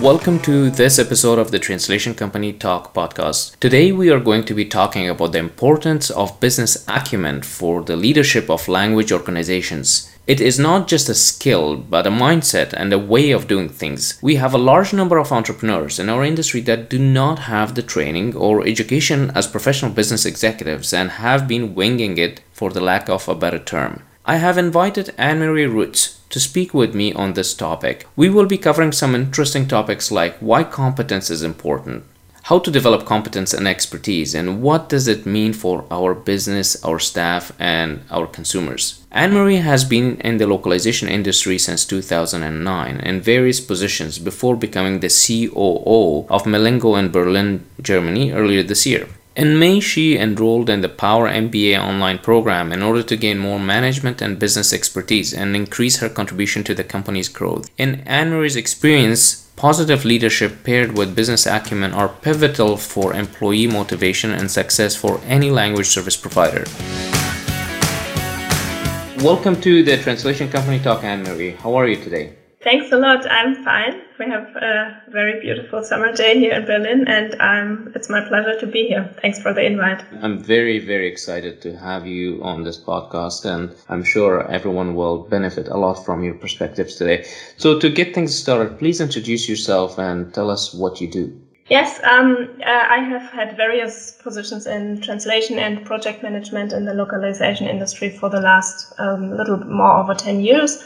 Welcome to this episode of the Translation Company Talk podcast. Today we are going to be talking about the importance of business acumen for the leadership of language organizations. It is not just a skill, but a mindset and a way of doing things. We have a large number of entrepreneurs in our industry that do not have the training or education as professional business executives and have been winging it for the lack of a better term. I have invited Anne Marie Roots to speak with me on this topic. We will be covering some interesting topics like why competence is important, how to develop competence and expertise, and what does it mean for our business, our staff, and our consumers. Anne Marie has been in the localization industry since 2009 in various positions before becoming the COO of Milengo in Berlin, Germany earlier this year. In May, she enrolled in the Power MBA online program in order to gain more management and business expertise and increase her contribution to the company's growth. In Anne Marie's experience, positive leadership paired with business acumen are pivotal for employee motivation and success for any language service provider. Welcome to the Translation Company Talk, Anne Marie. How are you today? Thanks a lot. I'm fine. We have a very beautiful summer day here in Berlin, and um, it's my pleasure to be here. Thanks for the invite. I'm very, very excited to have you on this podcast, and I'm sure everyone will benefit a lot from your perspectives today. So, to get things started, please introduce yourself and tell us what you do. Yes, um, uh, I have had various positions in translation and project management in the localization industry for the last um, little more over 10 years.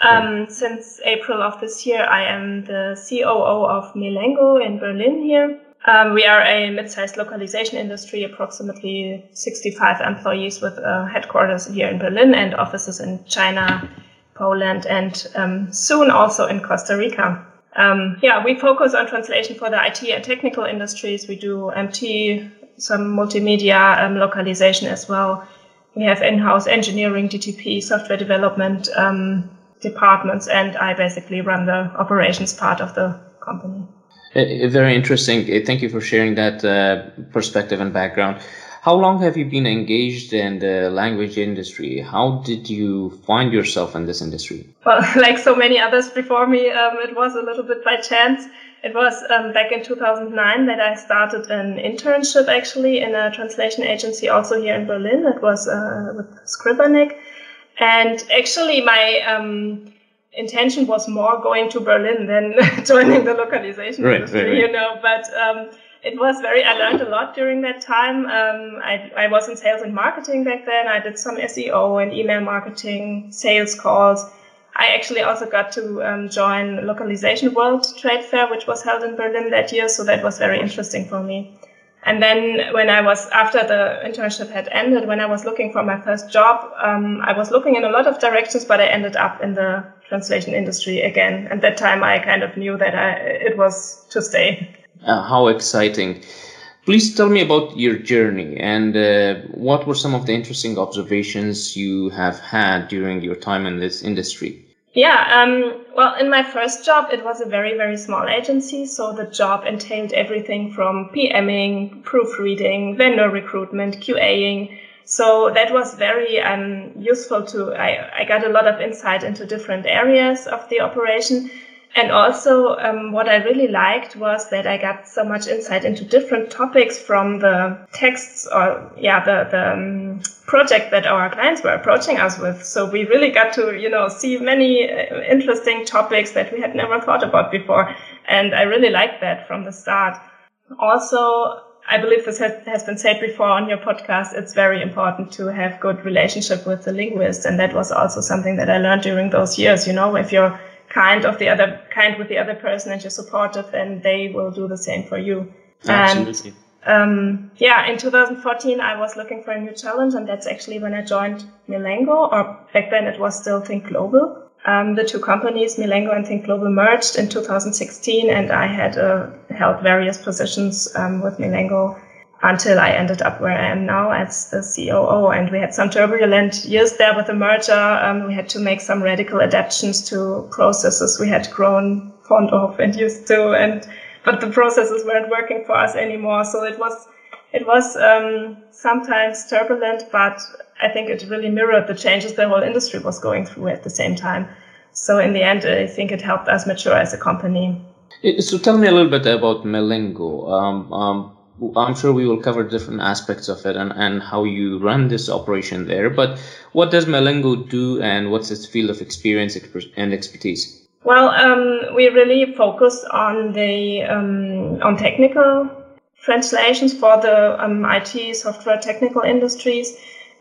Um, since April of this year, I am the COO of Milengo in Berlin here. Um, we are a mid-sized localization industry, approximately 65 employees with uh, headquarters here in Berlin and offices in China, Poland, and um, soon also in Costa Rica. Um, yeah, we focus on translation for the IT and technical industries. We do MT, some multimedia um, localization as well. We have in-house engineering, DTP, software development um, departments, and I basically run the operations part of the company. Very interesting. Thank you for sharing that uh, perspective and background. How long have you been engaged in the language industry? How did you find yourself in this industry? Well, like so many others before me, um, it was a little bit by chance. It was um, back in 2009 that I started an internship actually in a translation agency also here in Berlin. It was uh, with Scribernik. And actually, my um, intention was more going to Berlin than joining the localization right, industry, right, right. you know. But um, it was very i learned a lot during that time um, I, I was in sales and marketing back then i did some seo and email marketing sales calls i actually also got to um, join localization world trade fair which was held in berlin that year so that was very interesting for me and then when i was after the internship had ended when i was looking for my first job um, i was looking in a lot of directions but i ended up in the translation industry again and that time i kind of knew that I, it was to stay uh, how exciting. Please tell me about your journey and uh, what were some of the interesting observations you have had during your time in this industry? Yeah, um, well, in my first job, it was a very, very small agency. So the job entailed everything from PMing, proofreading, vendor recruitment, QAing. So that was very um, useful to, I, I got a lot of insight into different areas of the operation. And also, um, what I really liked was that I got so much insight into different topics from the texts or, yeah, the, the um, project that our clients were approaching us with. So we really got to, you know, see many uh, interesting topics that we had never thought about before. And I really liked that from the start. Also, I believe this has been said before on your podcast. It's very important to have good relationship with the linguist. And that was also something that I learned during those years. You know, if you're kind of the other kind with the other person and you're supportive, then they will do the same for you. Absolutely. And um, yeah, in 2014, I was looking for a new challenge, and that's actually when I joined Milengo, or back then it was still Think Global. Um, the two companies, Milengo and Think Global, merged in 2016, and I had a held various positions um, with Milengo until I ended up where I am now as the COO. And we had some turbulent years there with the merger. Um, we had to make some radical adaptations to processes we had grown fond of and used to, and but the processes weren't working for us anymore. So it was it was um, sometimes turbulent, but I think it really mirrored the changes the whole industry was going through at the same time. So in the end, I think it helped us mature as a company. So tell me a little bit about Milengo. Um, um, I'm sure we will cover different aspects of it and, and how you run this operation there. But what does Milengo do and what's its field of experience and expertise? Well, um, we really focus on the um, on technical translations for the um, IT software technical industries.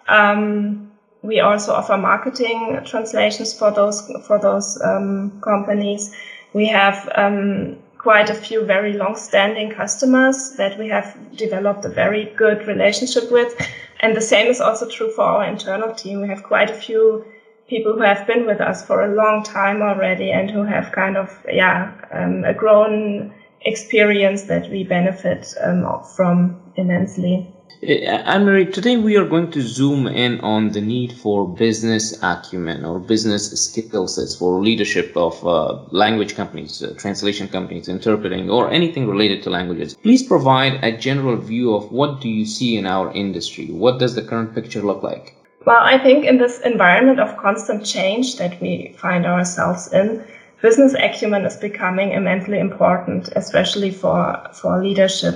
Um, we also offer marketing translations for those for those um, companies. We have um, quite a few very long-standing customers that we have developed a very good relationship with, and the same is also true for our internal team. We have quite a few people who have been with us for a long time already and who have kind of yeah um, a grown experience that we benefit um, from immensely. Eh, Anne-Marie, today we are going to zoom in on the need for business acumen or business skill sets for leadership of uh, language companies, uh, translation companies, interpreting, or anything related to languages. Please provide a general view of what do you see in our industry? What does the current picture look like? Well, I think in this environment of constant change that we find ourselves in, business acumen is becoming immensely important, especially for, for leadership.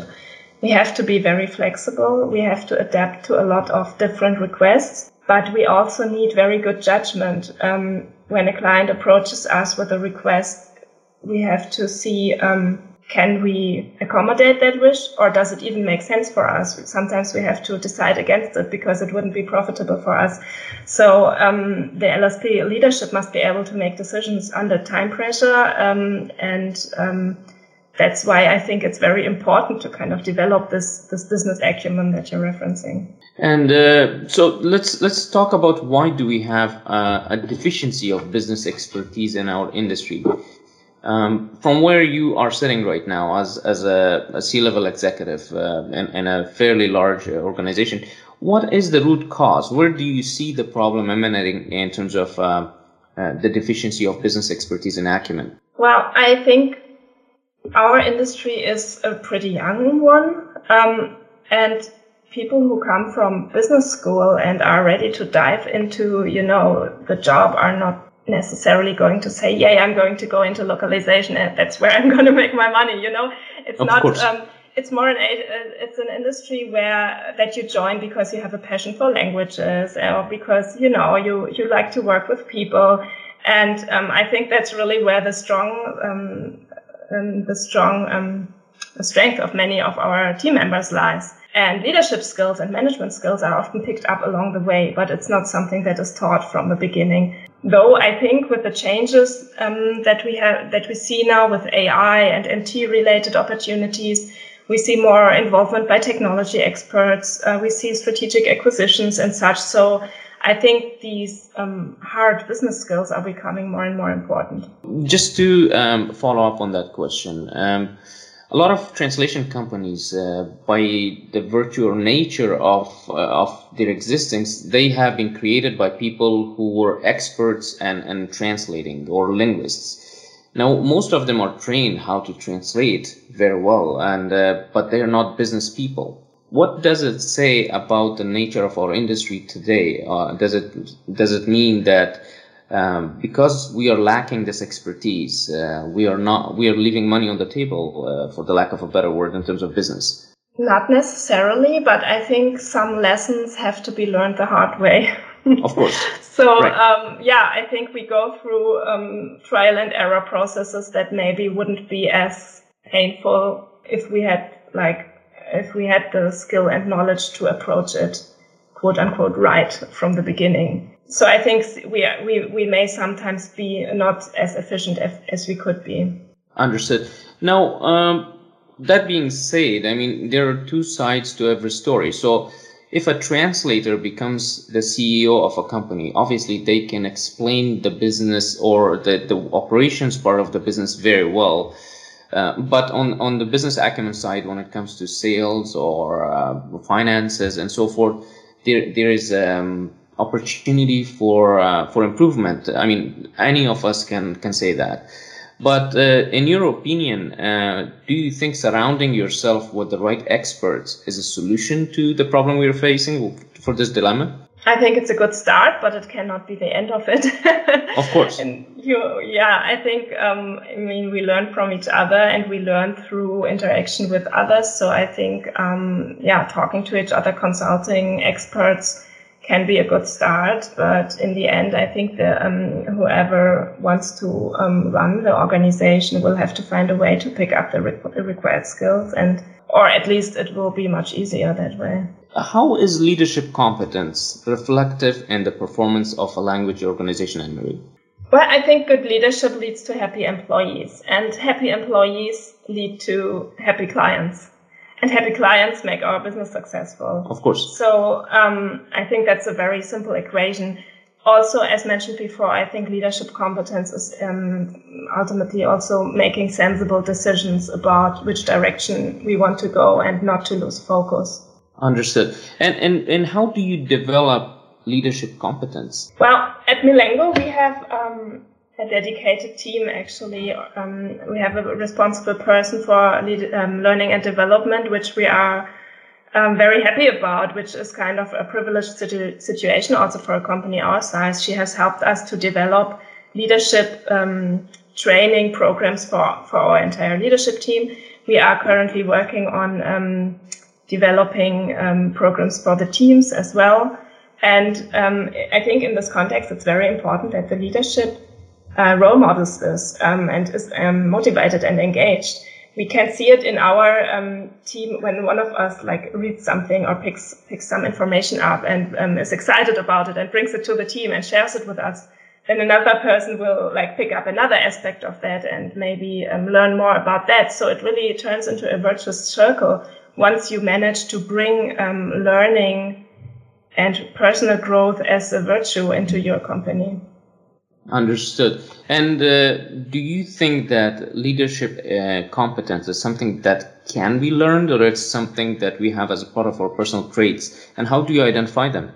We have to be very flexible. We have to adapt to a lot of different requests, but we also need very good judgment. Um, when a client approaches us with a request, we have to see um, can we accommodate that wish or does it even make sense for us? Sometimes we have to decide against it because it wouldn't be profitable for us. So um, the LSP leadership must be able to make decisions under time pressure. Um, and um, that's why I think it's very important to kind of develop this, this business acumen that you're referencing. And uh, so let's let's talk about why do we have uh, a deficiency of business expertise in our industry. Um, from where you are sitting right now as, as a, a C-level executive uh, in, in, a fairly large uh, organization, what is the root cause? Where do you see the problem emanating in terms of uh, uh, the deficiency of business expertise and acumen? Well, I think our industry is a pretty young one. Um, and people who come from business school and are ready to dive into, you know, the job are not necessarily going to say, "Yay, I'm going to go into localization, and that's where I'm going to make my money." You know, it's of not. Um, it's more an it's an industry where that you join because you have a passion for languages or because you know you you like to work with people, and um, I think that's really where the strong um, um the strong um, strength of many of our team members lies. And leadership skills and management skills are often picked up along the way, but it's not something that is taught from the beginning. Though I think with the changes um, that we have, that we see now with AI and MT related opportunities, we see more involvement by technology experts. Uh, we see strategic acquisitions and such. So I think these um, hard business skills are becoming more and more important. Just to um, follow up on that question, um, a lot of translation companies, uh, by the virtue or nature of uh, of their existence, they have been created by people who were experts and and translating or linguists. Now, most of them are trained how to translate very well, and uh, but they are not business people. What does it say about the nature of our industry today? Uh, does it does it mean that um, because we are lacking this expertise, uh, we are not we are leaving money on the table, uh, for the lack of a better word, in terms of business. Not necessarily, but I think some lessons have to be learned the hard way. of course. so right. um, yeah, I think we go through um, trial and error processes that maybe wouldn't be as painful if we had like if we had the skill and knowledge to approach it quote unquote right from the beginning so I think we, we, we may sometimes be not as efficient as, as we could be. Understood. Now, um, that being said, I mean, there are two sides to every story. So if a translator becomes the CEO of a company, obviously they can explain the business or the, the operations part of the business very well. Uh, but on, on the business acumen side, when it comes to sales or uh, finances and so forth, there there is um, opportunity for uh, for improvement. I mean, any of us can can say that. But uh, in your opinion, uh, do you think surrounding yourself with the right experts is a solution to the problem we're facing for this dilemma? I think it's a good start, but it cannot be the end of it. of course. and you, yeah, I think, um, I mean, we learn from each other and we learn through interaction with others. So I think, um, yeah, talking to each other, consulting experts can be a good start. But in the end, I think the, um, whoever wants to um, run the organization will have to find a way to pick up the required skills and, or at least it will be much easier that way. How is leadership competence reflective in the performance of a language organization, Anne-Marie? Well, I think good leadership leads to happy employees, and happy employees lead to happy clients, and happy clients make our business successful. Of course. So um, I think that's a very simple equation. Also, as mentioned before, I think leadership competence is um, ultimately also making sensible decisions about which direction we want to go and not to lose focus. Understood. And, and, and how do you develop leadership competence? Well, at Milengo, we have um, a dedicated team actually. Um, we have a responsible person for lead, um, learning and development, which we are um, very happy about, which is kind of a privileged situ- situation also for a company our size. She has helped us to develop leadership um, training programs for, for our entire leadership team. We are currently working on um, developing um, programs for the teams as well. And um, I think in this context, it's very important that the leadership uh, role models this um, and is um, motivated and engaged. We can see it in our um, team when one of us like reads something or picks picks some information up and um, is excited about it and brings it to the team and shares it with us. Then another person will like pick up another aspect of that and maybe learn more about that. So it really turns into a virtuous circle once you manage to bring um, learning and personal growth as a virtue into your company. Understood. And uh, do you think that leadership uh, competence is something that can be learned or it's something that we have as a part of our personal traits? And how do you identify them?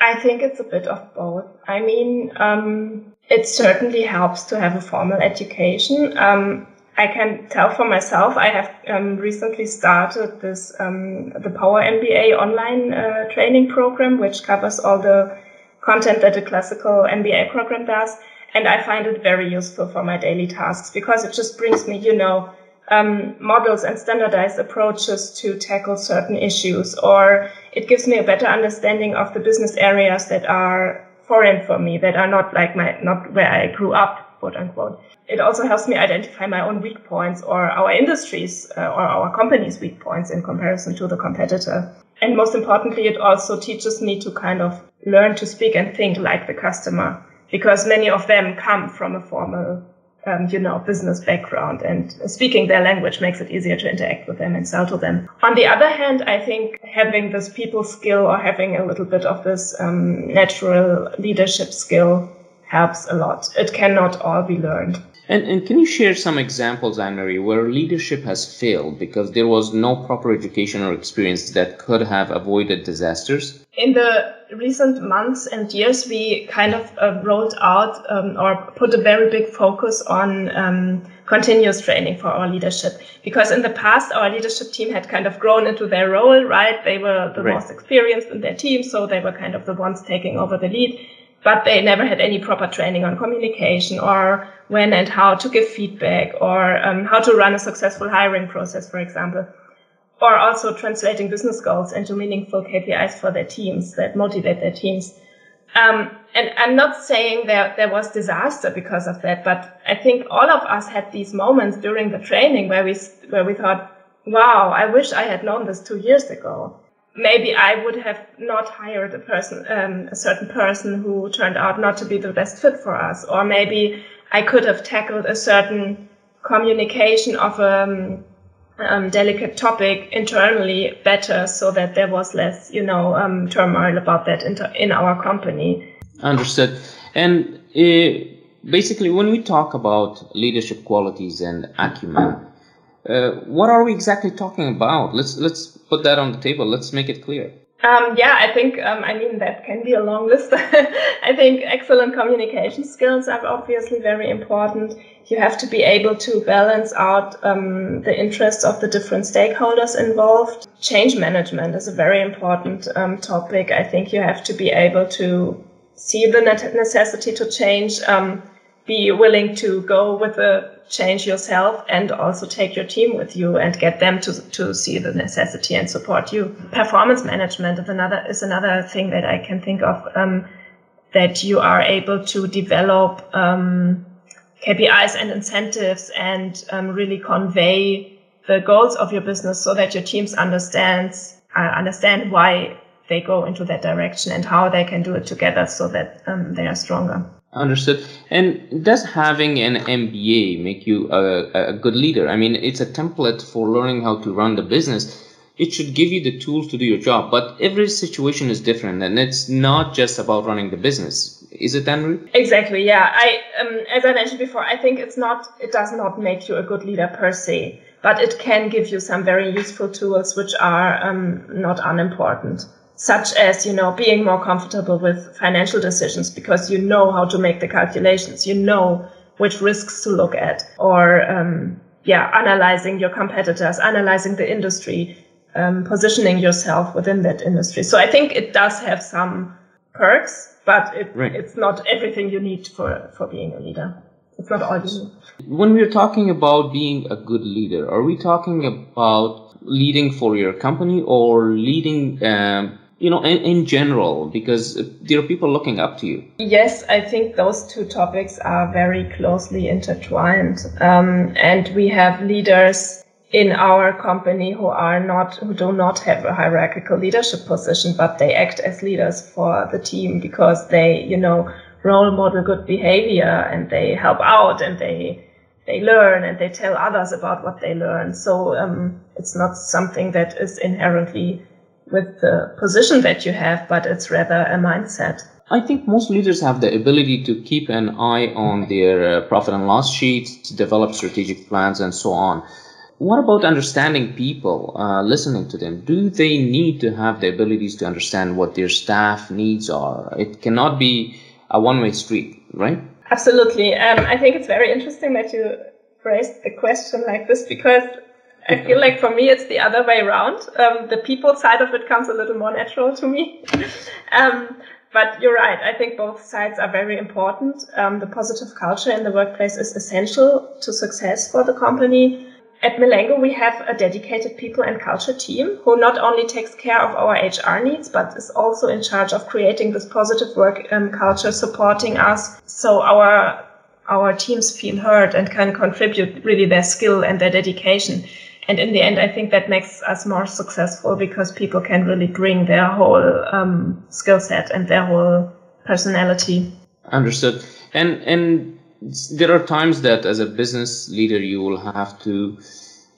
I think it's a bit of both. I mean, um, it certainly helps to have a formal education. Um, I can tell for myself, I have um, recently started this um, the Power MBA online uh, training program, which covers all the content that a classical MBA program does, and I find it very useful for my daily tasks because it just brings me, you know, um, models and standardized approaches to tackle certain issues, or it gives me a better understanding of the business areas that are foreign for me, that are not like my not where I grew up quote unquote. It also helps me identify my own weak points or our industry's uh, or our company's weak points in comparison to the competitor. And most importantly, it also teaches me to kind of learn to speak and think like the customer because many of them come from a formal um, you know, business background and speaking their language makes it easier to interact with them and sell to them. On the other hand, I think having this people skill or having a little bit of this um, natural leadership skill helps a lot. It cannot all be learned. And, and can you share some examples, Anne-Marie, where leadership has failed because there was no proper education or experience that could have avoided disasters? In the recent months and years, we kind of uh, rolled out um, or put a very big focus on um, continuous training for our leadership. Because in the past, our leadership team had kind of grown into their role, right? They were the right. most experienced in their team, so they were kind of the ones taking over the lead but they never had any proper training on communication or when and how to give feedback or um, how to run a successful hiring process, for example, or also translating business goals into meaningful KPIs for their teams that motivate their teams. Um, and I'm not saying that there was disaster because of that, but I think all of us had these moments during the training where we where we thought, "Wow, I wish I had known this two years ago." Maybe I would have not hired a person, um, a certain person who turned out not to be the best fit for us, or maybe I could have tackled a certain communication of a um, um, delicate topic internally better, so that there was less, you know, um, turmoil about that in, our company. Understood. And uh, basically, when we talk about leadership qualities and acumen Uh, what are we exactly talking about? Let's let's put that on the table. Let's make it clear. Um, yeah, I think, um, I mean, that can be a long list. I think excellent communication skills are obviously very important. You have to be able to balance out um, the interests of the different stakeholders involved. Change management is a very important um, topic. I think you have to be able to see the necessity to change, um, be willing to go with the change yourself and also take your team with you and get them to, to see the necessity and support you. Performance management is another, is another thing that I can think of, um, that you are able to develop, um, KPIs and incentives and um, really convey the goals of your business so that your teams understands, uh, understand why they go into that direction and how they can do it together so that um, they are stronger. Understood. And does having an MBA make you a, a good leader? I mean, it's a template for learning how to run the business. It should give you the tools to do your job, but every situation is different, and it's not just about running the business. Is it, Henry? Exactly. Yeah. I, um, as I mentioned before, I think it's not. It does not make you a good leader per se, but it can give you some very useful tools which are um, not unimportant such as you know being more comfortable with financial decisions because you know how to make the calculations. You know which risks to look at or um, yeah analyzing your competitors analyzing the industry um, positioning yourself within that industry. So i think it does have some perks but it, right. it's not everything you need for for being a leader. It's not all you need. When we're talking about being a good leader are we talking about leading for your company or leading um, you know, in, in general, because there are people looking up to you? Yes, I think those two topics are very closely intertwined. Um, and we have leaders in our company who are not, who do not have a hierarchical leadership position, but they act as leaders for the team because they, you know, role model good behavior and they help out and they, they learn and they tell others about what they learn. So um, it's not something that is inherently with the position that you have, but it's rather a mindset. I think most leaders have the ability to keep an eye on their uh, profit and loss sheets, to develop strategic plans, and so on. What about understanding people, uh, listening to them? Do they need to have the abilities to understand what their staff needs are? It cannot be a one way street, right? Absolutely. Um, I think it's very interesting that you raised the question like this because I feel like for me it's the other way around. Um, the people side of it comes a little more natural to me. um, but you're right. I think both sides are very important. Um, the positive culture in the workplace is essential to success for the company. At Milengo, we have a dedicated people and culture team who not only takes care of our HR needs, but is also in charge of creating this positive work um, culture, supporting us. So our our teams feel heard and can contribute really their skill and their dedication and in the end, I think that makes us more successful because people can really bring their whole um, skill set and their whole personality. Understood. And and there are times that as a business leader you will have to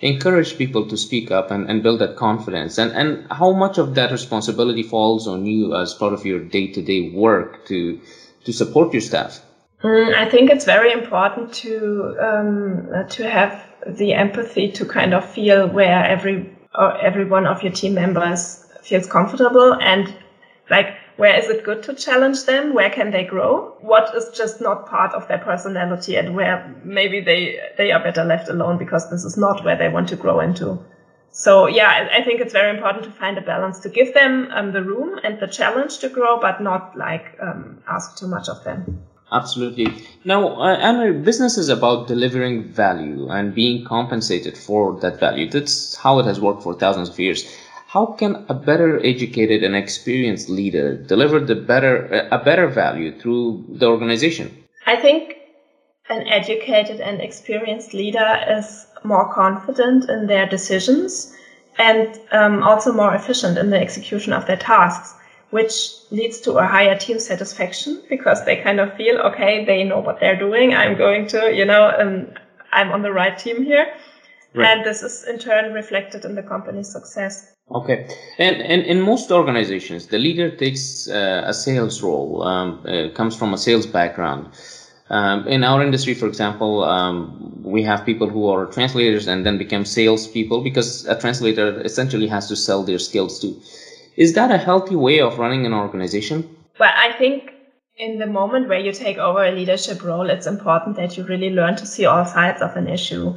encourage people to speak up and, and build that confidence and and how much of that responsibility falls on you as part of your day-to-day work to to support your staff mm, i think it's very important to um, to have the empathy to kind of feel where every or every one of your team members feels comfortable and like where is it good to challenge them? Where can they grow? What is just not part of their personality and where maybe they they are better left alone because this is not where they want to grow into. So yeah i think it's very important to find a balance to give them um, the room and the challenge to grow but not like um, ask too much of them Absolutely. Now, uh, Anna, business is about delivering value and being compensated for that value. That's how it has worked for thousands of years. How can a better educated and experienced leader deliver the better a better value through the organization? I think an educated and experienced leader is more confident in their decisions and um, also more efficient in the execution of their tasks which leads to a higher team satisfaction because they kind of feel, okay, they know what they're doing. I'm going to, you know, um, I'm on the right team here. Right. And this is in turn reflected in the company's success. Okay. And, and in most organizations, the leader takes uh, a sales role, um, uh, comes from a sales background. Um, in our industry, for example, um, we have people who are translators and then become salespeople because a translator essentially has to sell their skills too. Is that a healthy way of running an organization? Well, I think in the moment where you take over a leadership role, it's important that you really learn to see all sides of an issue.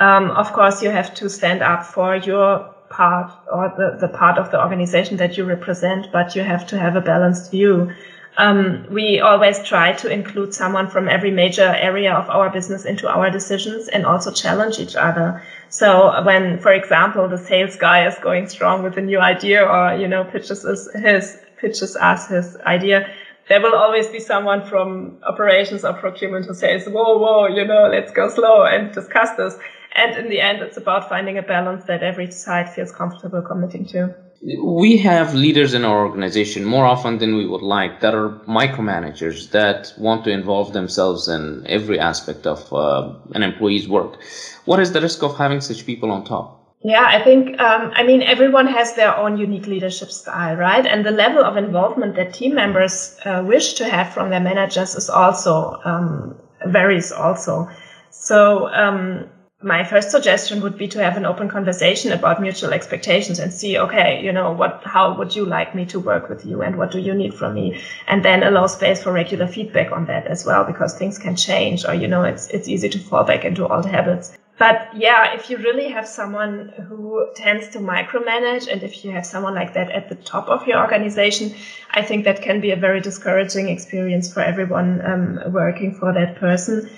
Um, of course, you have to stand up for your part or the, the part of the organization that you represent, but you have to have a balanced view. Um, we always try to include someone from every major area of our business into our decisions and also challenge each other. So when, for example, the sales guy is going strong with a new idea or, you know, pitches us his, pitches us his idea, there will always be someone from operations or procurement who says, whoa, whoa, you know, let's go slow and discuss this. And in the end, it's about finding a balance that every side feels comfortable committing to. We have leaders in our organization more often than we would like that are micromanagers that want to involve themselves in every aspect of uh, an employee's work. What is the risk of having such people on top? Yeah, I think, um, I mean, everyone has their own unique leadership style, right? And the level of involvement that team members uh, wish to have from their managers is also, um, varies also. So, um, my first suggestion would be to have an open conversation about mutual expectations and see, okay, you know, what, how would you like me to work with you and what do you need from me? And then allow space for regular feedback on that as well, because things can change or, you know, it's, it's easy to fall back into old habits. But yeah, if you really have someone who tends to micromanage and if you have someone like that at the top of your organization, I think that can be a very discouraging experience for everyone um, working for that person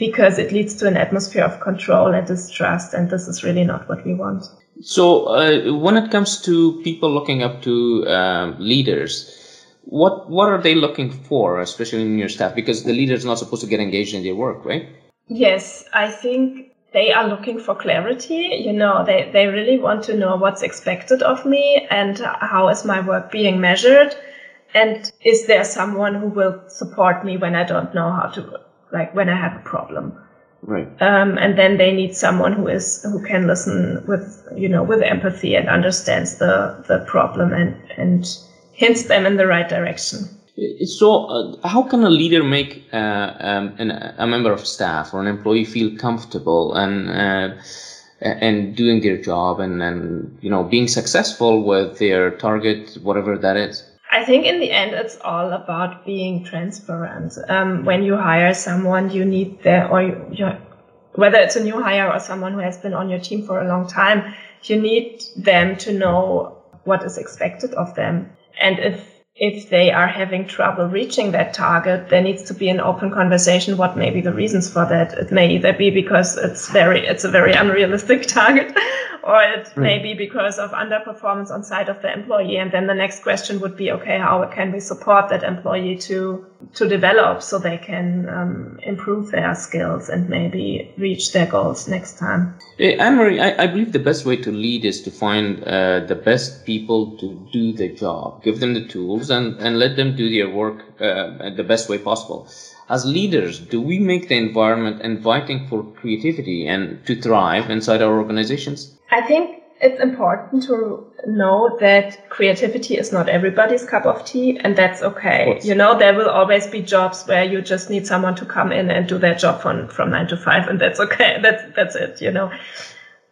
because it leads to an atmosphere of control and distrust, and this is really not what we want. So, uh, when it comes to people looking up to uh, leaders, what what are they looking for, especially in your staff? Because the leader is not supposed to get engaged in their work, right? Yes, I think they are looking for clarity. You know, they, they really want to know what's expected of me and how is my work being measured. And is there someone who will support me when I don't know how to like when I have a problem. Right. Um, and then they need someone who is who can listen with you know with empathy and understands the the problem and and hints them in the right direction. So, uh, how can a leader make uh, um, an, a member of staff or an employee feel comfortable and uh, and doing their job and and you know being successful with their target, whatever that is? I think in the end, it's all about being transparent. Um, when you hire someone, you need their, or you, whether it's a new hire or someone who has been on your team for a long time, you need them to know what is expected of them. And if if they are having trouble reaching that target, there needs to be an open conversation. What may be the reasons for that? It may either be because it's very, it's a very unrealistic target, or it mm. may be because of underperformance on side of the employee. And then the next question would be, okay, how can we support that employee to to develop so they can um, improve their skills and maybe reach their goals next time? Hey, Anne-Marie, I, I, believe the best way to lead is to find uh, the best people to do the job, give them the tools, and and let them do their work uh, the best way possible as leaders, do we make the environment inviting for creativity and to thrive inside our organizations? I think it's important to know that creativity is not everybody's cup of tea, and that's okay. You know, there will always be jobs where you just need someone to come in and do their job from, from nine to five, and that's okay. That's that's it. You know.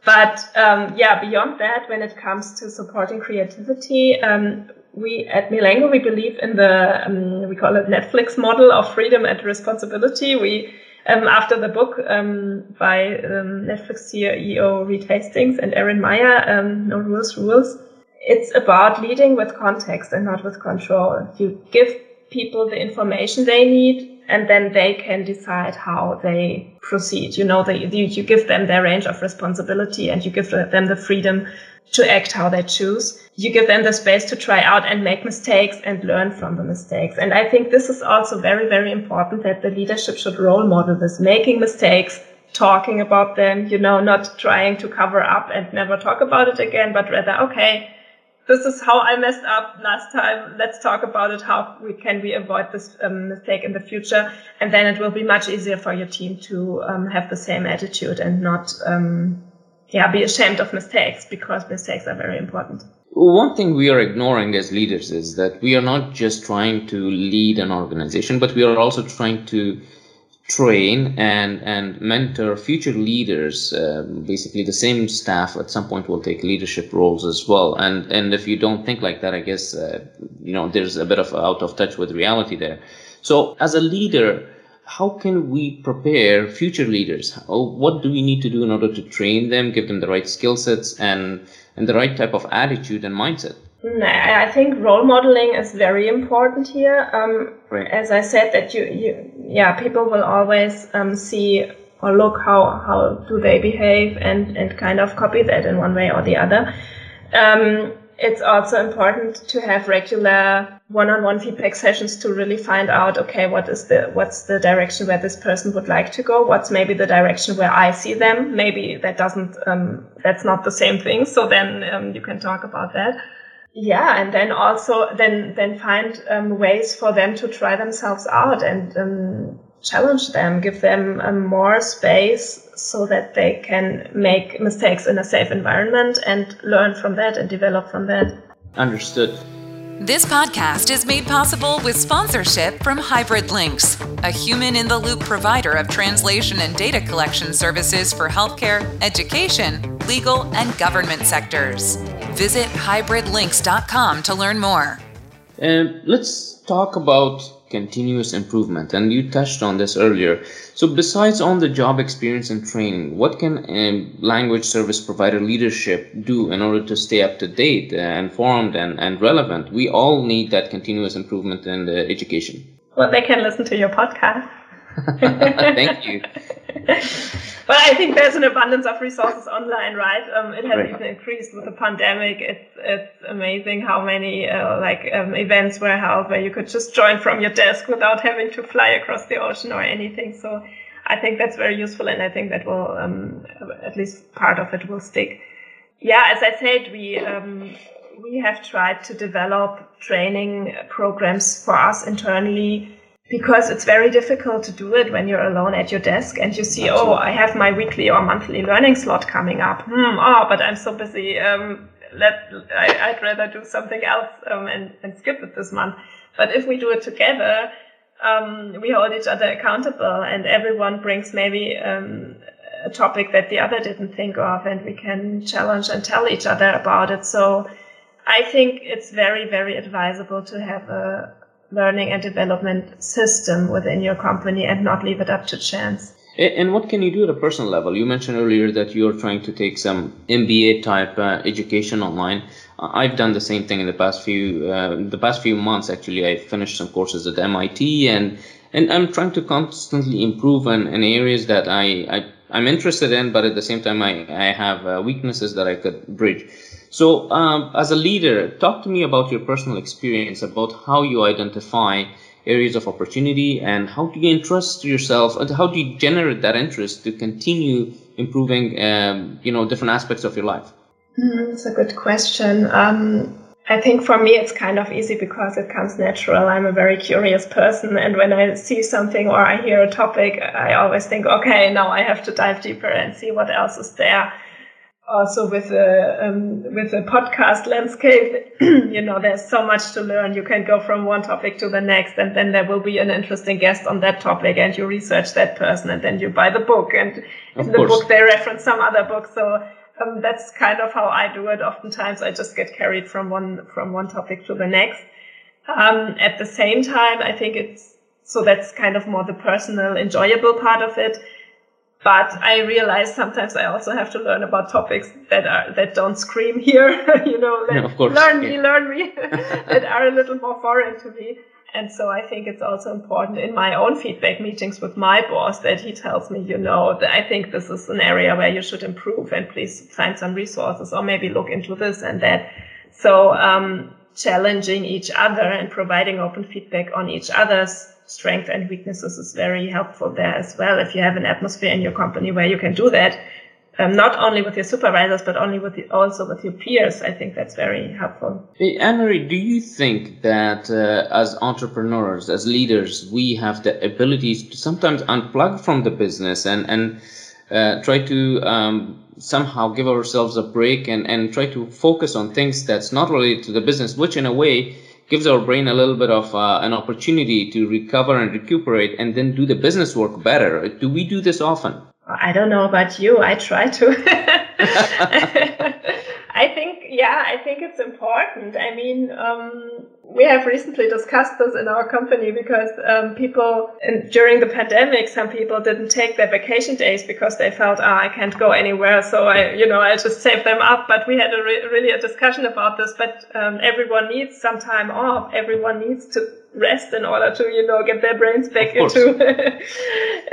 But um, yeah, beyond that, when it comes to supporting creativity, um, we at Milengo we believe in the um, we call it Netflix model of freedom and responsibility. We um, after the book um, by um, Netflix CEO Reed Hastings and Erin Meyer, um, No Rules Rules. It's about leading with context and not with control. You give people the information they need and then they can decide how they proceed. You know, they, you give them their range of responsibility and you give them the freedom to act how they choose. You give them the space to try out and make mistakes and learn from the mistakes. And I think this is also very, very important that the leadership should role model this, making mistakes, talking about them, you know, not trying to cover up and never talk about it again, but rather, okay, this is how I messed up last time. Let's talk about it. How we can we avoid this um, mistake in the future? And then it will be much easier for your team to um, have the same attitude and not um, yeah, be ashamed of mistakes because mistakes are very important. One thing we are ignoring as leaders is that we are not just trying to lead an organization, but we are also trying to train and and mentor future leaders um, basically the same staff at some point will take leadership roles as well and and if you don't think like that i guess uh, you know there's a bit of out of touch with reality there so as a leader how can we prepare future leaders what do we need to do in order to train them give them the right skill sets and and the right type of attitude and mindset I think role modeling is very important here. Um, right. As I said, that you, you, yeah, people will always um, see or look how how do they behave and and kind of copy that in one way or the other. Um, it's also important to have regular one-on-one feedback sessions to really find out okay what is the what's the direction where this person would like to go? What's maybe the direction where i see them? Maybe that doesn't um, that's not the same thing. So then um, you can talk about that. Yeah and then also then then find um, ways for them to try themselves out and um, challenge them give them um, more space so that they can make mistakes in a safe environment and learn from that and develop from that understood this podcast is made possible with sponsorship from Hybrid Lynx, a human in the loop provider of translation and data collection services for healthcare, education, legal, and government sectors. Visit hybridlynx.com to learn more. And let's talk about continuous improvement. And you touched on this earlier. So, besides on the job experience and training, what can um, language service provider leadership do in order to stay up to date, informed, and, and relevant? We all need that continuous improvement in the education. Well, they can listen to your podcast. Thank you. But I think there's an abundance of resources online, right? Um, it has right. even increased with the pandemic. It's it's amazing how many uh, like um, events were held where you could just join from your desk without having to fly across the ocean or anything. So I think that's very useful, and I think that will um, at least part of it will stick. Yeah, as I said, we um, we have tried to develop training programs for us internally because it's very difficult to do it when you're alone at your desk and you see, Absolutely. oh, I have my weekly or monthly learning slot coming up. Hmm, oh, but I'm so busy. Um, let I, would rather do something else um, and, and skip it this month. But if we do it together, um, we hold each other accountable, and everyone brings maybe um, a topic that the other didn't think of, and we can challenge and tell each other about it. So. I think it's very, very advisable to have a, learning and development system within your company and not leave it up to chance. And what can you do at a personal level? You mentioned earlier that you're trying to take some MBA type uh, education online. I've done the same thing in the past few uh, the past few months. Actually, I finished some courses at MIT, and and I'm trying to constantly improve in, in areas that I, I I'm interested in, but at the same time I I have uh, weaknesses that I could bridge. So, um, as a leader, talk to me about your personal experience about how you identify areas of opportunity and how do you entrust yourself and how do you generate that interest to continue improving, um, you know, different aspects of your life? Mm, that's a good question. Um, I think for me it's kind of easy because it comes natural. I'm a very curious person, and when I see something or I hear a topic, I always think, okay, now I have to dive deeper and see what else is there also with a um, with a podcast landscape you know there's so much to learn you can go from one topic to the next and then there will be an interesting guest on that topic and you research that person and then you buy the book and of in the course. book they reference some other book so um, that's kind of how I do it oftentimes I just get carried from one from one topic to the next um, at the same time I think it's so that's kind of more the personal enjoyable part of it but I realize sometimes I also have to learn about topics that are that don't scream here, you know, that yeah, course, learn yeah. me, learn me, that are a little more foreign to me. And so I think it's also important in my own feedback meetings with my boss that he tells me, you know, that I think this is an area where you should improve and please find some resources or maybe look into this and that. So um, challenging each other and providing open feedback on each other's strength and weaknesses is very helpful there as well. If you have an atmosphere in your company where you can do that, um, not only with your supervisors but only with the, also with your peers, I think that's very helpful. Hey, Anne-Marie, do you think that uh, as entrepreneurs, as leaders, we have the abilities to sometimes unplug from the business and and uh, try to um, somehow give ourselves a break and, and try to focus on things that's not related to the business, which in a way gives our brain a little bit of uh, an opportunity to recover and recuperate and then do the business work better. Do we do this often? I don't know about you. I try to. I think, yeah, I think it's important. I mean, um, we have recently discussed this in our company because um, people, and during the pandemic, some people didn't take their vacation days because they felt, oh, I can't go anywhere, so I, you know, I just save them up. But we had a re- really a discussion about this. But um, everyone needs some time off. Everyone needs to rest in order to, you know, get their brains back into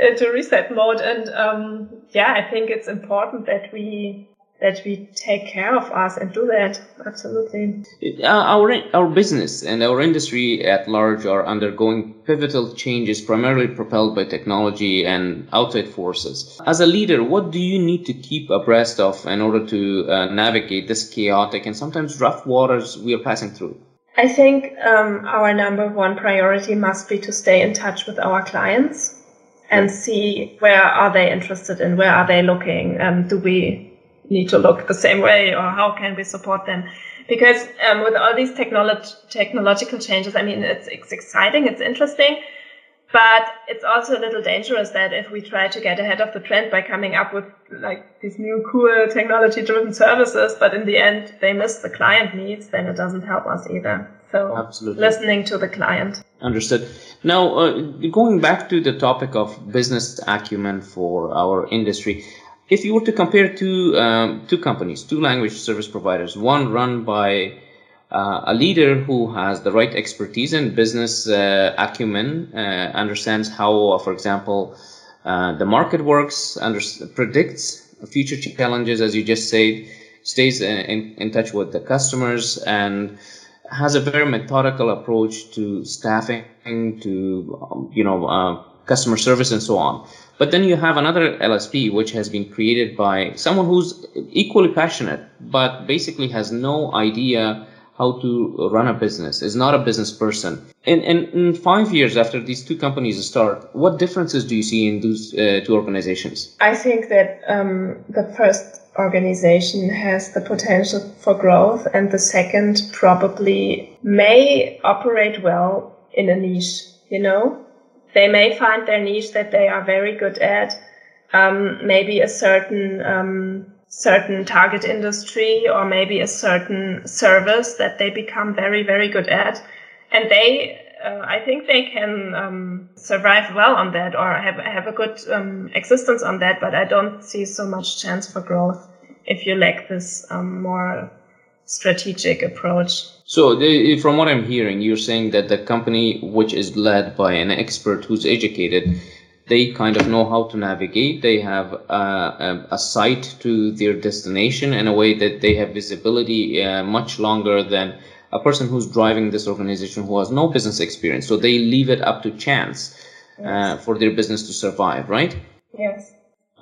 into reset mode. And um, yeah, I think it's important that we that we take care of us and do that. Absolutely. Uh, our our business and our industry at large are undergoing pivotal changes primarily propelled by technology and outside forces. As a leader what do you need to keep abreast of in order to uh, navigate this chaotic and sometimes rough waters we are passing through i think um, our number one priority must be to stay in touch with our clients and see where are they interested in where are they looking um, do we need to look the same way or how can we support them? Because um, with all these technolog- technological changes i mean it's, it's exciting it's interesting but it's also a little dangerous that if we try to get ahead of the trend by coming up with like these new cool technology driven services but in the end they miss the client needs then it doesn't help us either. So Absolutely. listening to the client. Understood. Now uh, going back to the topic of business acumen for our industry if you were to compare two um, two companies, two language service providers, one run by uh, a leader who has the right expertise and business uh, acumen, uh, understands how, uh, for example, uh, the market works, predicts future challenges, as you just said, stays in, in touch with the customers, and has a very methodical approach to staffing, to um, you know uh, customer service, and so on. But then you have another LSP which has been created by someone who's equally passionate, but basically has no idea how to run a business, is not a business person. And, and in five years after these two companies start, what differences do you see in those uh, two organizations? I think that um, the first organization has the potential for growth, and the second probably may operate well in a niche, you know? they may find their niche that they are very good at, um, maybe a certain um, certain target industry or maybe a certain service that they become very very good at, and they. Uh, I think they can um, survive well on that or have have a good um, existence on that, but I don't see so much chance for growth if you lack this um, more strategic approach. So, the, from what I'm hearing, you're saying that the company, which is led by an expert who's educated, they kind of know how to navigate. They have uh, a sight to their destination in a way that they have visibility uh, much longer than a person who's driving this organization who has no business experience. So they leave it up to chance uh, for their business to survive, right? Yes.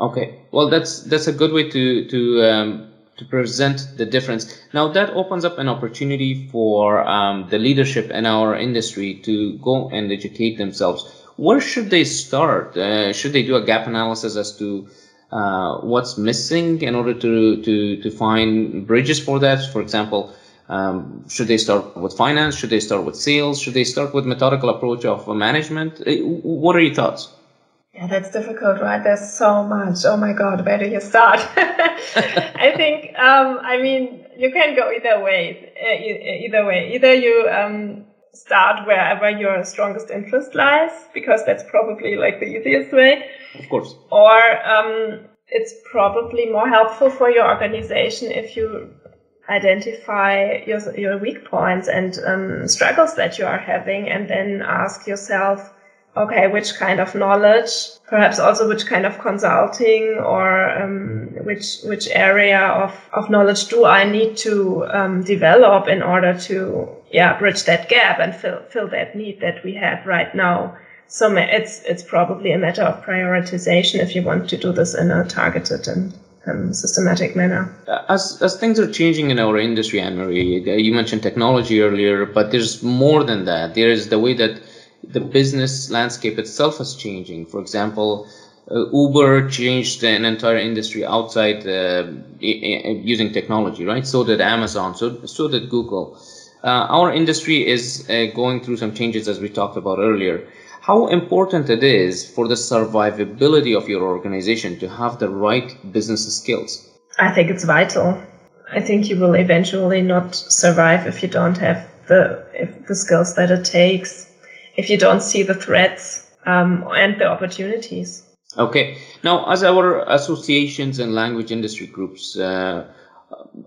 Okay. Well, that's that's a good way to to um, to present the difference. Now that opens up an opportunity for um, the leadership in our industry to go and educate themselves. Where should they start? Uh, should they do a gap analysis as to uh, what's missing in order to, to, to find bridges for that? For example, um, should they start with finance? Should they start with sales? Should they start with methodical approach of management? Uh, what are your thoughts? Yeah, that's difficult, right? There's so much. Oh my God, where do you start? I think, um, I mean, you can go either way. Uh, either way, either you um, start wherever your strongest interest lies, because that's probably like the easiest way. Of course. Or um, it's probably more helpful for your organization if you identify your your weak points and um, struggles that you are having, and then ask yourself okay, which kind of knowledge, perhaps also which kind of consulting or um, which which area of, of knowledge do I need to um, develop in order to yeah bridge that gap and fill fill that need that we have right now. So it's it's probably a matter of prioritization if you want to do this in a targeted and um, systematic manner. As, as things are changing in our industry, Anne Marie, you mentioned technology earlier, but there's more than that. There is the way that the business landscape itself is changing. For example, uh, Uber changed an entire industry outside uh, using technology, right? So did Amazon, so so did Google. uh, our industry is uh, going through some changes as we talked about earlier. How important it is for the survivability of your organization to have the right business skills? I think it's vital. I think you will eventually not survive if you don't have the the skills that it takes, if you don't see the threats um, and the opportunities. Okay. Now, as our associations and language industry groups, uh,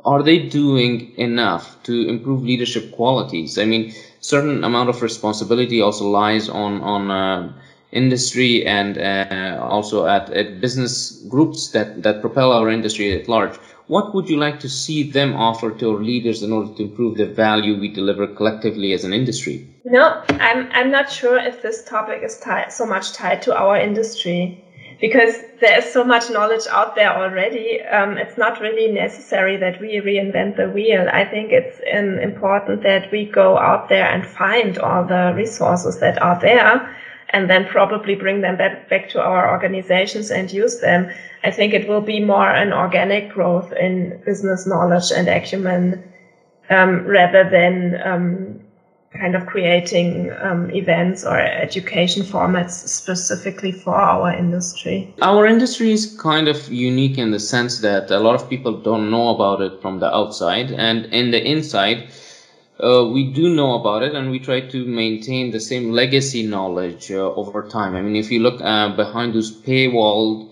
are they doing enough to improve leadership qualities? I mean, certain amount of responsibility also lies on on uh, industry and uh, also at, at business groups that that propel our industry at large. What would you like to see them offer to our leaders in order to improve the value we deliver collectively as an industry? No, I'm I'm not sure if this topic is tied so much tied to our industry because there is so much knowledge out there already. Um, it's not really necessary that we reinvent the wheel. I think it's um, important that we go out there and find all the resources that are there and then probably bring them back, back to our organizations and use them. I think it will be more an organic growth in business knowledge and acumen um, rather than um, kind of creating um, events or education formats specifically for our industry. Our industry is kind of unique in the sense that a lot of people don't know about it from the outside, and in the inside, uh, we do know about it and we try to maintain the same legacy knowledge uh, over time. I mean, if you look uh, behind those paywalled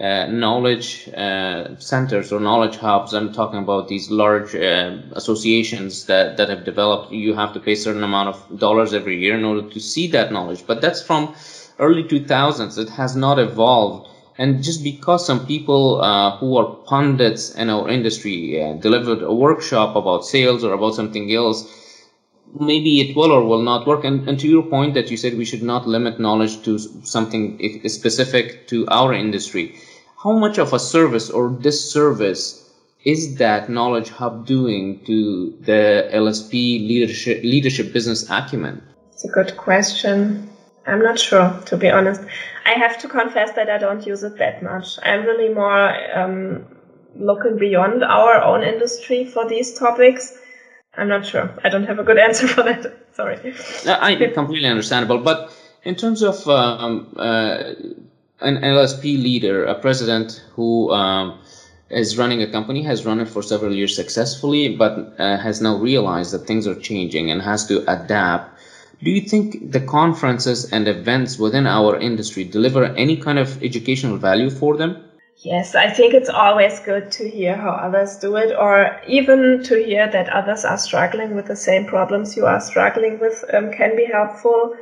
uh, knowledge uh, centers or knowledge hubs. I'm talking about these large uh, associations that, that have developed. You have to pay a certain amount of dollars every year in order to see that knowledge. But that's from early 2000s. It has not evolved. And just because some people uh, who are pundits in our industry uh, delivered a workshop about sales or about something else, maybe it will or will not work. And, and to your point that you said we should not limit knowledge to something specific to our industry how much of a service or disservice is that knowledge hub doing to the LSP leadership leadership business acumen? It's a good question. I'm not sure, to be honest. I have to confess that I don't use it that much. I'm really more um, looking beyond our own industry for these topics. I'm not sure. I don't have a good answer for that. Sorry. I completely understandable. But in terms of um, uh, an LSP leader, a president who um, is running a company, has run it for several years successfully, but uh, has now realized that things are changing and has to adapt. Do you think the conferences and events within our industry deliver any kind of educational value for them? Yes, I think it's always good to hear how others do it, or even to hear that others are struggling with the same problems you are struggling with um, can be helpful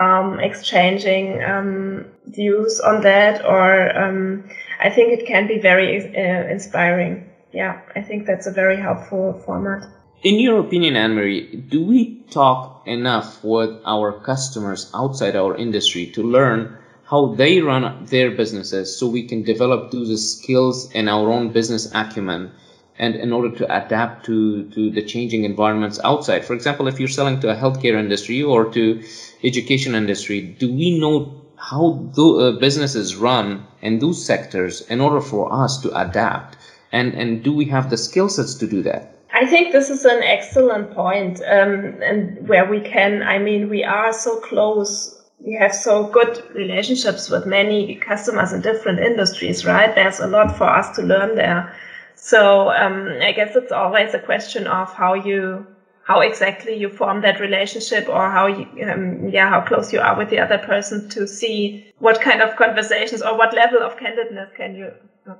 um, exchanging um, views on that, or um, I think it can be very uh, inspiring. Yeah, I think that's a very helpful format. In your opinion, Anne Marie, do we talk enough with our customers outside our industry to learn how they run their businesses so we can develop those skills in our own business acumen and in order to adapt to, to the changing environments outside. For example, if you're selling to a healthcare industry or to education industry, do we know how the uh, businesses run in those sectors in order for us to adapt? And, and do we have the skill sets to do that? I think this is an excellent point, um, and where we can, I mean, we are so close we have so good relationships with many customers in different industries, right? There's a lot for us to learn there. So um, I guess it's always a question of how you how exactly you form that relationship or how you um, yeah how close you are with the other person to see what kind of conversations or what level of candidness can you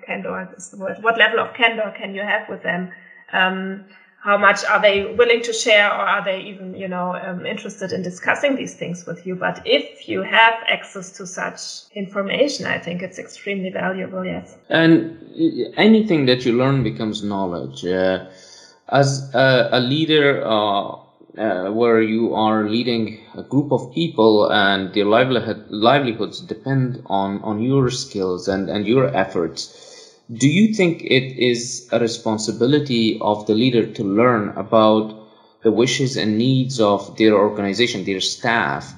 candor is the word what level of candor can you have with them um, how much are they willing to share or are they even you know um, interested in discussing these things with you. But if you have access to such information i think it's extremely valuable yes. And anything that you learn becomes knowledge. Uh, as a, a leader uh, uh, where you are leading a group of people and their livelihood, livelihoods depend on, on your skills and, and your efforts do you think it is a responsibility of the leader to learn about the wishes and needs of their organization, their staff,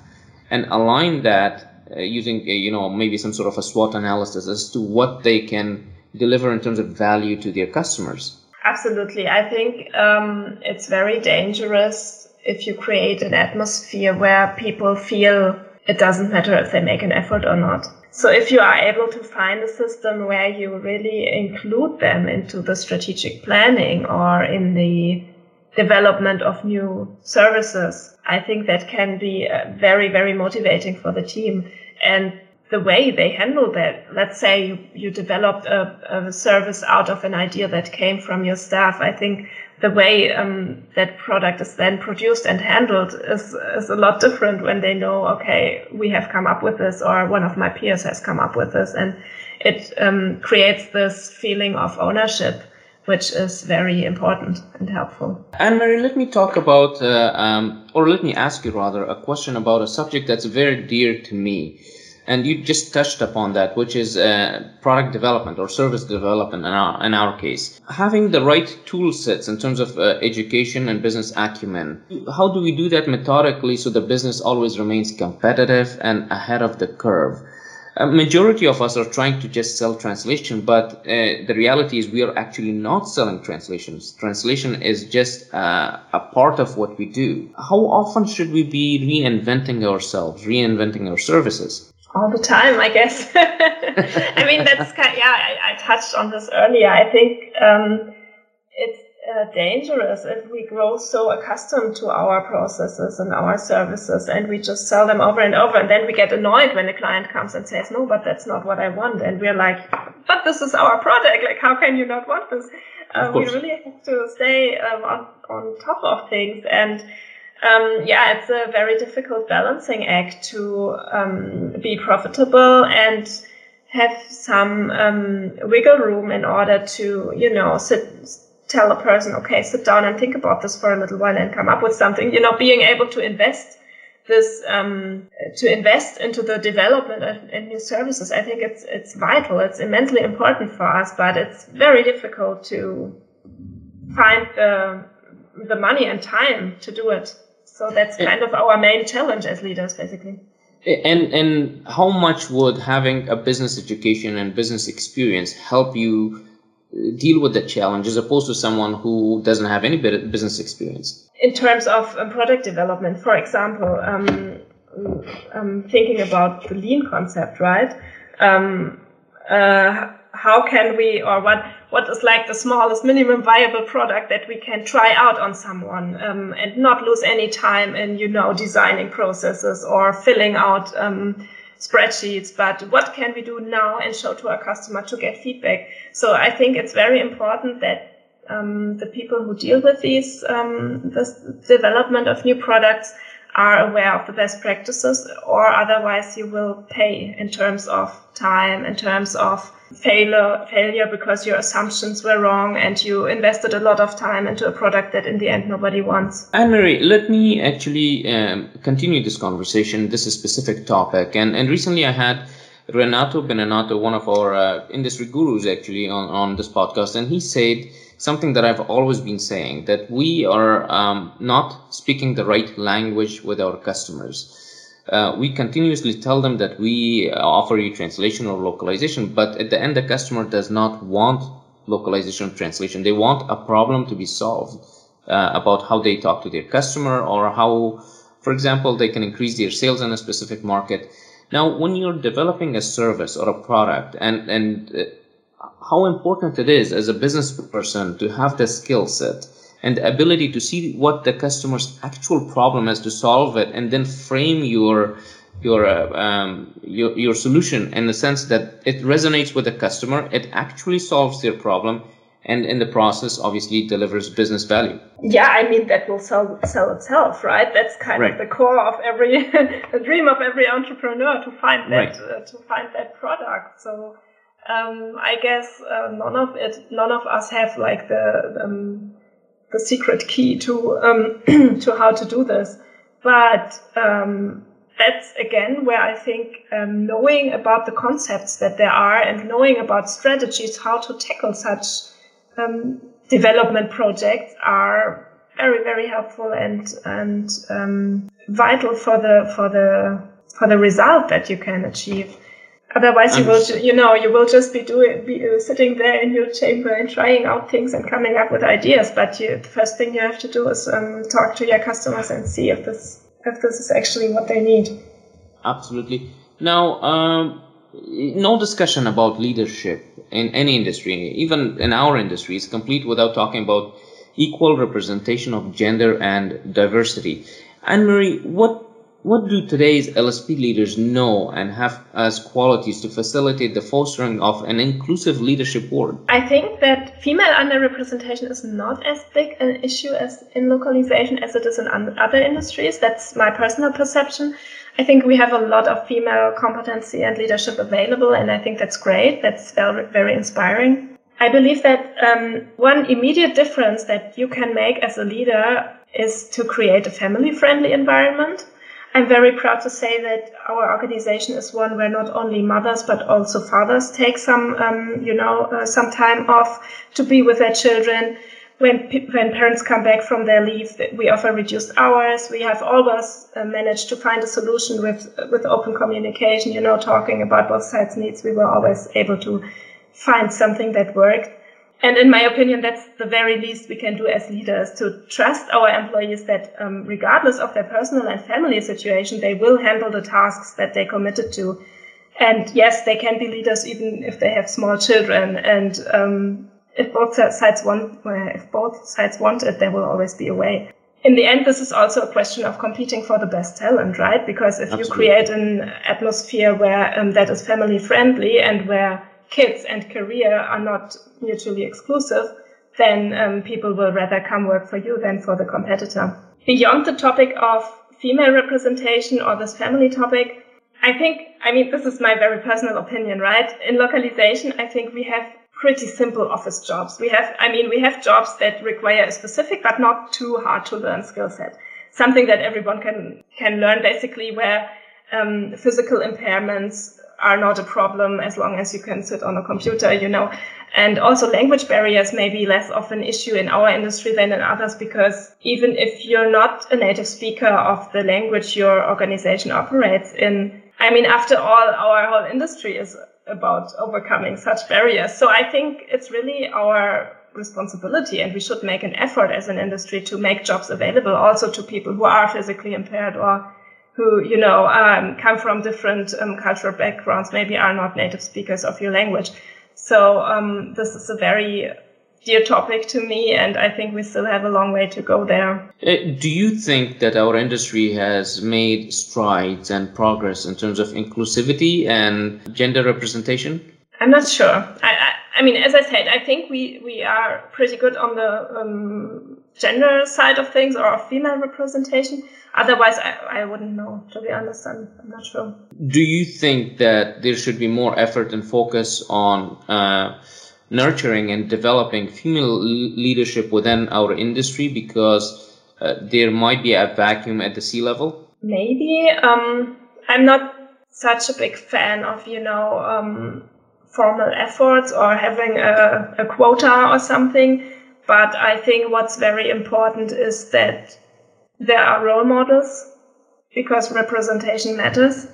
and align that uh, using, uh, you know, maybe some sort of a SWOT analysis as to what they can deliver in terms of value to their customers? Absolutely. I think um, it's very dangerous if you create an atmosphere where people feel it doesn't matter if they make an effort or not. So if you are able to find a system where you really include them into the strategic planning or in the development of new services, I think that can be uh, very, very motivating for the team. And the way they handle that. Let's say you, you developed a, a, service out of an idea that came from your staff. I think the way um, that product is then produced and handled is, is a lot different when they know, okay, we have come up with this or one of my peers has come up with this. And it um, creates this feeling of ownership which is very important and helpful. Anne Marie, let me talk about, uh, um, or let me ask you rather, a question about a subject that's very dear to me and you just touched upon that, which is uh, product development or service development in our, in our case. Having the right tool sets in terms of uh, education and business acumen, how do we do that methodically so the business always remains competitive and ahead of the curve? A majority of us are trying to just sell translation, but uh, the reality is we are actually not selling translations. Translation is just uh, a part of what we do. How often should we be reinventing ourselves, reinventing our services? All the time, I guess. I mean, that's kind. Of, yeah, I, I, touched on this earlier. I think um, it's uh, dangerous if we grow so accustomed to our processes and our services, and we just sell them over and over, and then we get annoyed when the client comes and says, "No, but that's not what I want," and we're like, "But this is our product. Like, how can you not want this?" Uh, we really have to stay um, on on top of things and um, yeah, it's a very difficult balancing act to um, be profitable and have some um, wiggle room in order to, you know, sit, tell a person, okay, sit down and think about this for a little while and come up with something. You know, being able to invest this um, to invest into the development of new services. I think it's it's vital. It's immensely important for us, but it's very difficult to find the the money and time to do it. So that's kind of our main challenge as leaders, basically. And and how much would having a business education and business experience help you uh, deal with the challenge as opposed to someone who doesn't have any business experience? In terms of um, product development, for example, um, um, thinking about the lean concept, right? Um, uh, how can we, or what what is like the smallest minimum viable product that we can try out on someone um, and not lose any time in you know designing processes or filling out um, spreadsheets. But what can we do now and show to our customer to get feedback? So i think it's very important that um, the people who deal with these um, this development of new products are aware of the best practices or otherwise you will pay in terms of time in terms of failure failure because your assumptions were wrong and you invested a lot of time into a product that in the end nobody wants. Anne Marie, let me actually um, continue this conversation. This is a specific topic, and and recently I had. Renato Beninatto, one of our uh, industry gurus, actually on, on this podcast, and he said something that I've always been saying that we are um, not speaking the right language with our customers uh, we continuously tell them that we offer you translation or localization, but at the end, the customer does not want localization or translation. They want a problem to be solved uh, about how they talk to their customer or how, for example, they can increase their sales in a specific market. Now, when you're developing a service or a product and, and uh, how important it is as a business person to have the skill set and the ability to see what the customer's actual problem is to solve it and then frame your your uh, um, your, your solution in the sense that it resonates with the customer it actually solves their problem and in the process obviously delivers business value yeah i mean that will sell sell itself right that's kind right. of the core of every the dream of every entrepreneur to find that right. uh, to find that product so um, i guess uh, none of it none of us have like the um, the secret key to um, to how to do this. But um, that's again where I think um, knowing about the concepts that there are and knowing about strategies how to tackle such um, development projects are very very helpful and and um, vital for the for the for the result that you can achieve. Otherwise, you will, you know, you will just be doing, be uh, sitting there in your chamber and trying out things and coming up with ideas. But you, the first thing you have to do is um, talk to your customers and see if this if this is actually what they need. Absolutely. Now, um, no discussion about leadership in any industry, even in our industry, is complete without talking about equal representation of gender and diversity. Anne Marie, what what do today's LSP leaders know and have as qualities to facilitate the fostering of an inclusive leadership board? I think that female underrepresentation is not as big an issue as in localization as it is in other industries. That's my personal perception. I think we have a lot of female competency and leadership available, and I think that's great. That's very, very inspiring. I believe that um, one immediate difference that you can make as a leader is to create a family friendly environment I'm very proud to say that our organization is one where not only mothers but also fathers take some, um, you know, uh, some time off to be with their children. When when parents come back from their leave, we offer reduced hours. We have always uh, managed to find a solution with with open communication. You know, talking about both sides' needs, we were always able to find something that worked. And in my opinion, that's the very least we can do as leaders to trust our employees that, um, regardless of their personal and family situation, they will handle the tasks that they committed to. And yes, they can be leaders even if they have small children. And um, if both sides want, if both sides want it, there will always be a way. In the end, this is also a question of competing for the best talent, right? Because if Absolutely. you create an atmosphere where um, that is family friendly and where kids and career are not mutually exclusive, then um, people will rather come work for you than for the competitor. Beyond the topic of female representation or this family topic, I think, I mean, this is my very personal opinion, right? In localization, I think we have pretty simple office jobs. We have, I mean, we have jobs that require a specific but not too hard to learn skill set. Something that everyone can, can learn basically where um, physical impairments are not a problem as long as you can sit on a computer, you know. And also language barriers may be less of an issue in our industry than in others because even if you're not a native speaker of the language your organization operates in, I mean, after all, our whole industry is about overcoming such barriers. So I think it's really our responsibility and we should make an effort as an industry to make jobs available also to people who are physically impaired or who you know um, come from different um, cultural backgrounds, maybe are not native speakers of your language. So um, this is a very dear topic to me, and I think we still have a long way to go there. Uh, do you think that our industry has made strides and progress in terms of inclusivity and gender representation? I'm not sure. I, I, I mean, as I said, I think we, we are pretty good on the um, gender side of things or of female representation. Otherwise, I, I wouldn't know, to be honest. I'm, I'm not sure. Do you think that there should be more effort and focus on uh, nurturing and developing female leadership within our industry because uh, there might be a vacuum at the C level? Maybe. Um, I'm not such a big fan of, you know, um, formal efforts or having a, a quota or something. But I think what's very important is that there are role models because representation matters.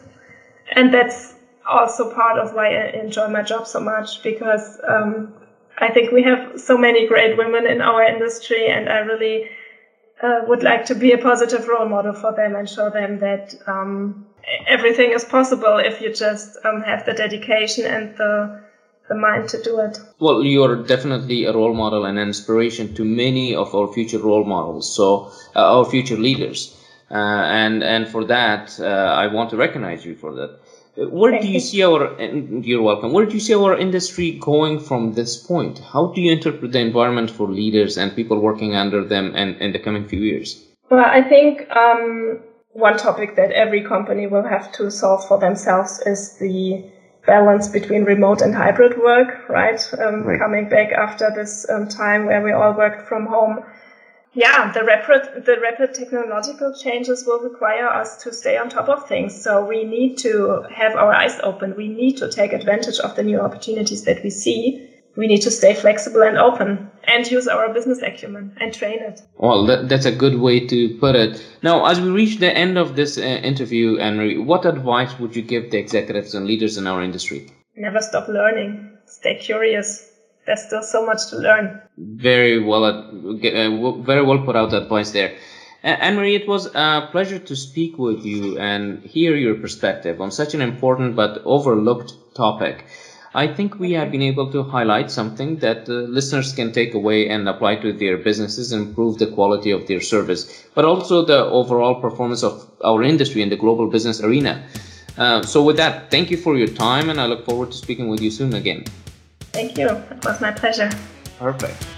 And that's also part of why I enjoy my job so much because um, I think we have so many great women in our industry, and I really uh, would like to be a positive role model for them and show them that um, everything is possible if you just um, have the dedication and the the mind to do it. Well, you're definitely a role model and an inspiration to many of our future role models, so uh, our future leaders. Uh, and and for that, uh, I want to recognize you for that. Where Thank do you, you see our? You're welcome. Where do you see our industry going from this point? How do you interpret the environment for leaders and people working under them, and in the coming few years? Well, I think um, one topic that every company will have to solve for themselves is the balance between remote and hybrid work, right? Um, right. Coming back after this um, time where we all worked from home. Yeah, the rapid, the rapid technological changes will require us to stay on top of things. So we need to have our eyes open. We need to take advantage of the new opportunities that we see. We need to stay flexible and open. And use our business acumen and train it. Well, that, that's a good way to put it. Now, as we reach the end of this uh, interview, Anne what advice would you give the executives and leaders in our industry? Never stop learning. Stay curious. There's still so much to learn. Very well, uh, very well put out advice there. Anne Marie, it was a pleasure to speak with you and hear your perspective on such an important but overlooked topic. I think we have been able to highlight something that uh, listeners can take away and apply to their businesses, and improve the quality of their service, but also the overall performance of our industry in the global business arena. Uh, so, with that, thank you for your time, and I look forward to speaking with you soon again. Thank you. It was my pleasure. Perfect.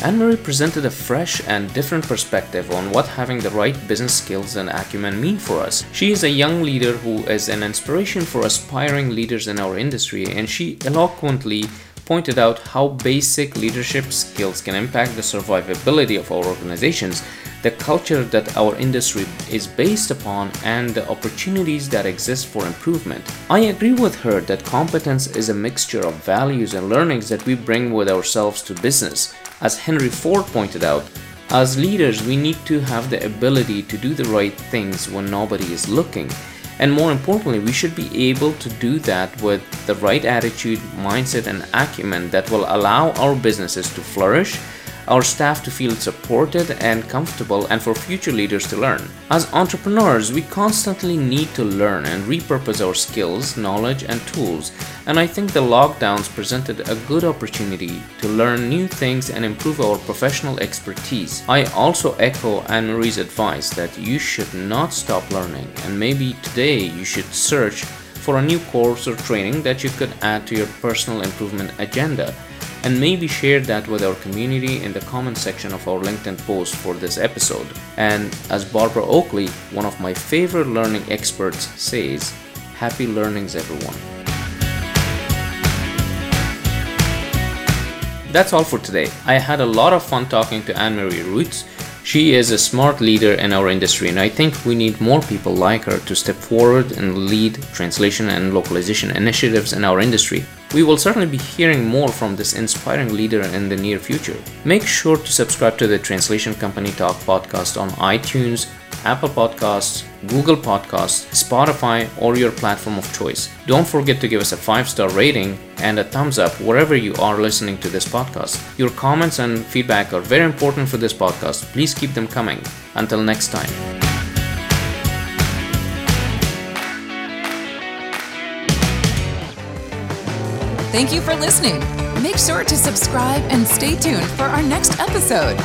Anne Marie presented a fresh and different perspective on what having the right business skills and acumen mean for us. She is a young leader who is an inspiration for aspiring leaders in our industry, and she eloquently pointed out how basic leadership skills can impact the survivability of our organizations, the culture that our industry is based upon, and the opportunities that exist for improvement. I agree with her that competence is a mixture of values and learnings that we bring with ourselves to business. As Henry Ford pointed out, as leaders, we need to have the ability to do the right things when nobody is looking. And more importantly, we should be able to do that with the right attitude, mindset, and acumen that will allow our businesses to flourish our staff to feel supported and comfortable, and for future leaders to learn. As entrepreneurs, we constantly need to learn and repurpose our skills, knowledge, and tools, and I think the lockdowns presented a good opportunity to learn new things and improve our professional expertise. I also echo Anne Marie's advice that you should not stop learning, and maybe today you should search for a new course or training that you could add to your personal improvement agenda and maybe share that with our community in the comment section of our LinkedIn post for this episode. And as Barbara Oakley, one of my favorite learning experts, says, happy learnings, everyone. That's all for today. I had a lot of fun talking to Anne Marie Roots. She is a smart leader in our industry, and I think we need more people like her to step forward and lead translation and localization initiatives in our industry. We will certainly be hearing more from this inspiring leader in the near future. Make sure to subscribe to the Translation Company Talk podcast on iTunes, Apple Podcasts, Google Podcasts, Spotify, or your platform of choice. Don't forget to give us a five star rating and a thumbs up wherever you are listening to this podcast. Your comments and feedback are very important for this podcast. Please keep them coming. Until next time. Thank you for listening. Make sure to subscribe and stay tuned for our next episode.